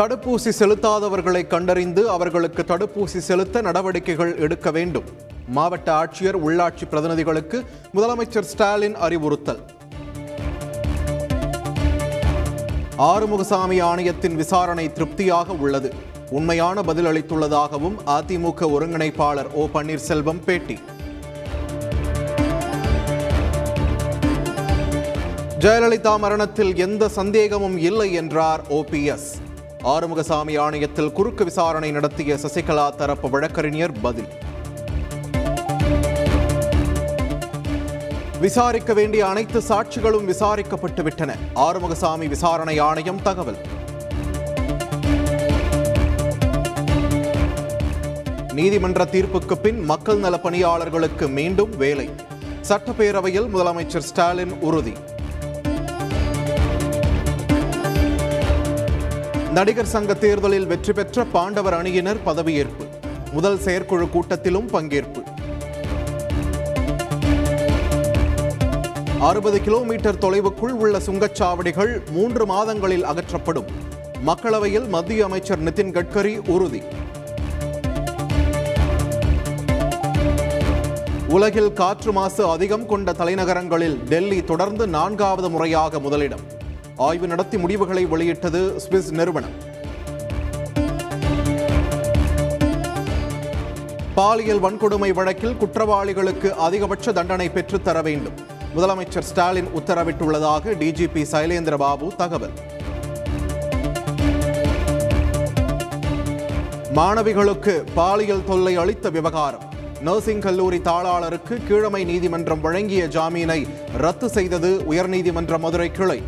தடுப்பூசி செலுத்தாதவர்களை கண்டறிந்து அவர்களுக்கு தடுப்பூசி செலுத்த நடவடிக்கைகள் எடுக்க வேண்டும். மாவட்ட ஆட்சியர் உள்ளாட்சி பிரதிநிதிகளுக்கு முதலமைச்சர் ஸ்டாலின் அறிவுறுத்தல். ஆறுமுகசாமி ஆணையத்தின் விசாரணை திருப்தியாக உள்ளது. உண்மையான பதில் அளித்துள்ளதாகவும் அதிமுக ஒருங்கிணைப்பாளர் ஓ பன்னீர்செல்வம் பேட்டி. ஜெயலலிதா மரணத்தில் எந்த சந்தேகமும் இல்லை என்றார் ஓபிஎஸ் ஆறுமுகசாமி ஆணையத்தில் குறுக்கு விசாரணை நடத்திய சசிகலா தரப்பு வழக்கறிஞர் பதில். விசாரிக்க வேண்டிய அனைத்து சாட்சிகளும் விசாரிக்கப்பட்டு விட்டன. ஆறுமுகசாமி விசாரணை ஆணையம் தகவல். நீதிமன்ற தீர்ப்புக்கு பின் மக்கள் நல பணியாளர்களுக்கு மீண்டும் வேலை. சட்டப்பேரவையில் முதலமைச்சர் ஸ்டாலின் உறுதி. நடிகர் சங்க தேர்தலில் வெற்றி பெற்ற பாண்டவர் அணியினர் பதவியேற்பு. முதல் செயற்குழு கூட்டத்திலும் பங்கேற்பு. அறுபது கிலோமீட்டர் தொலைவுக்குள் உள்ள சுங்கச்சாவடிகள் மூன்று மாதங்களில் அகற்றப்படும். மக்களவையில் மத்திய அமைச்சர் நிதின் கட்கரி உறுதி. உலகில் காற்று மாசு அதிகம் கொண்ட தலைநகரங்களில் டெல்லி தொடர்ந்து நான்காவது முறையாக முதலிடம். ஆய்வு நடத்தி முடிவுகளை வெளியிட்டது சுவிஸ் நிறுவனம். பாலியல் வன்கொடுமை வழக்கில் குற்றவாளிகளுக்கு அதிகபட்ச தண்டனை பெற்றுத்தர வேண்டும். முதலமைச்சர் ஸ்டாலின் உத்தரவிட்டுள்ளதாக டிஜிபி சைலேந்திர பாபு தகவல். மாணவிகளுக்கு பாலியல் தொல்லை அளித்த விவகாரம். நர்சிங் கல்லூரி தாளாளருக்கு கீழமை நீதிமன்றம் வழங்கிய ஜாமீனை ரத்து செய்தது உயர்நீதிமன்ற மதுரை கிளை.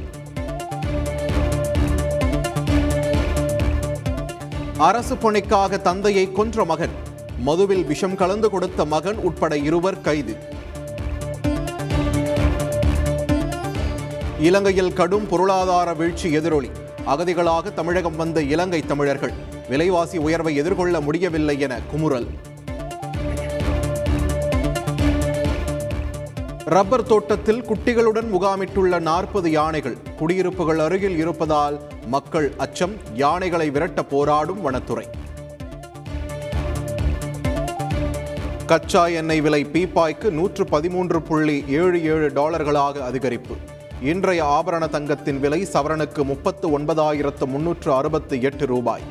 அரசு பணிக்காக தந்தையை கொன்ற மகன். மதுவில் விஷம் கலந்து கொடுத்த மகன் உட்பட இருவர் கைது. இலங்கையில் கடும் பொருளாதார வீழ்ச்சி எதிரொலி. அகதிகளாக தமிழகம் வந்த இலங்கை தமிழர்கள். விலைவாசி உயர்வை எதிர்கொள்ள முடியவில்லை என குமுறல். ரப்பர் தோட்டத்தில் குட்டிகளுடன் முகாமிட்டுள்ள நாற்பது யானைகள் குடியிருப்புகள் அருகில் இருப்பதால் மக்கள் அச்சம் யானைகளை விரட்ட போராடும் வனத்துறை. கச்சா எண்ணெய் விலை பீப்பாய்க்கு நூற்று பதிமூன்று புள்ளி ஏழு ஏழு டாலர்களாக அதிகரிப்பு. இன்றைய ஆபரண தங்கத்தின் விலை சவரனுக்கு முப்பத்து ஒன்பதாயிரத்து முன்னூற்று அறுபத்து எட்டு ரூபாய்.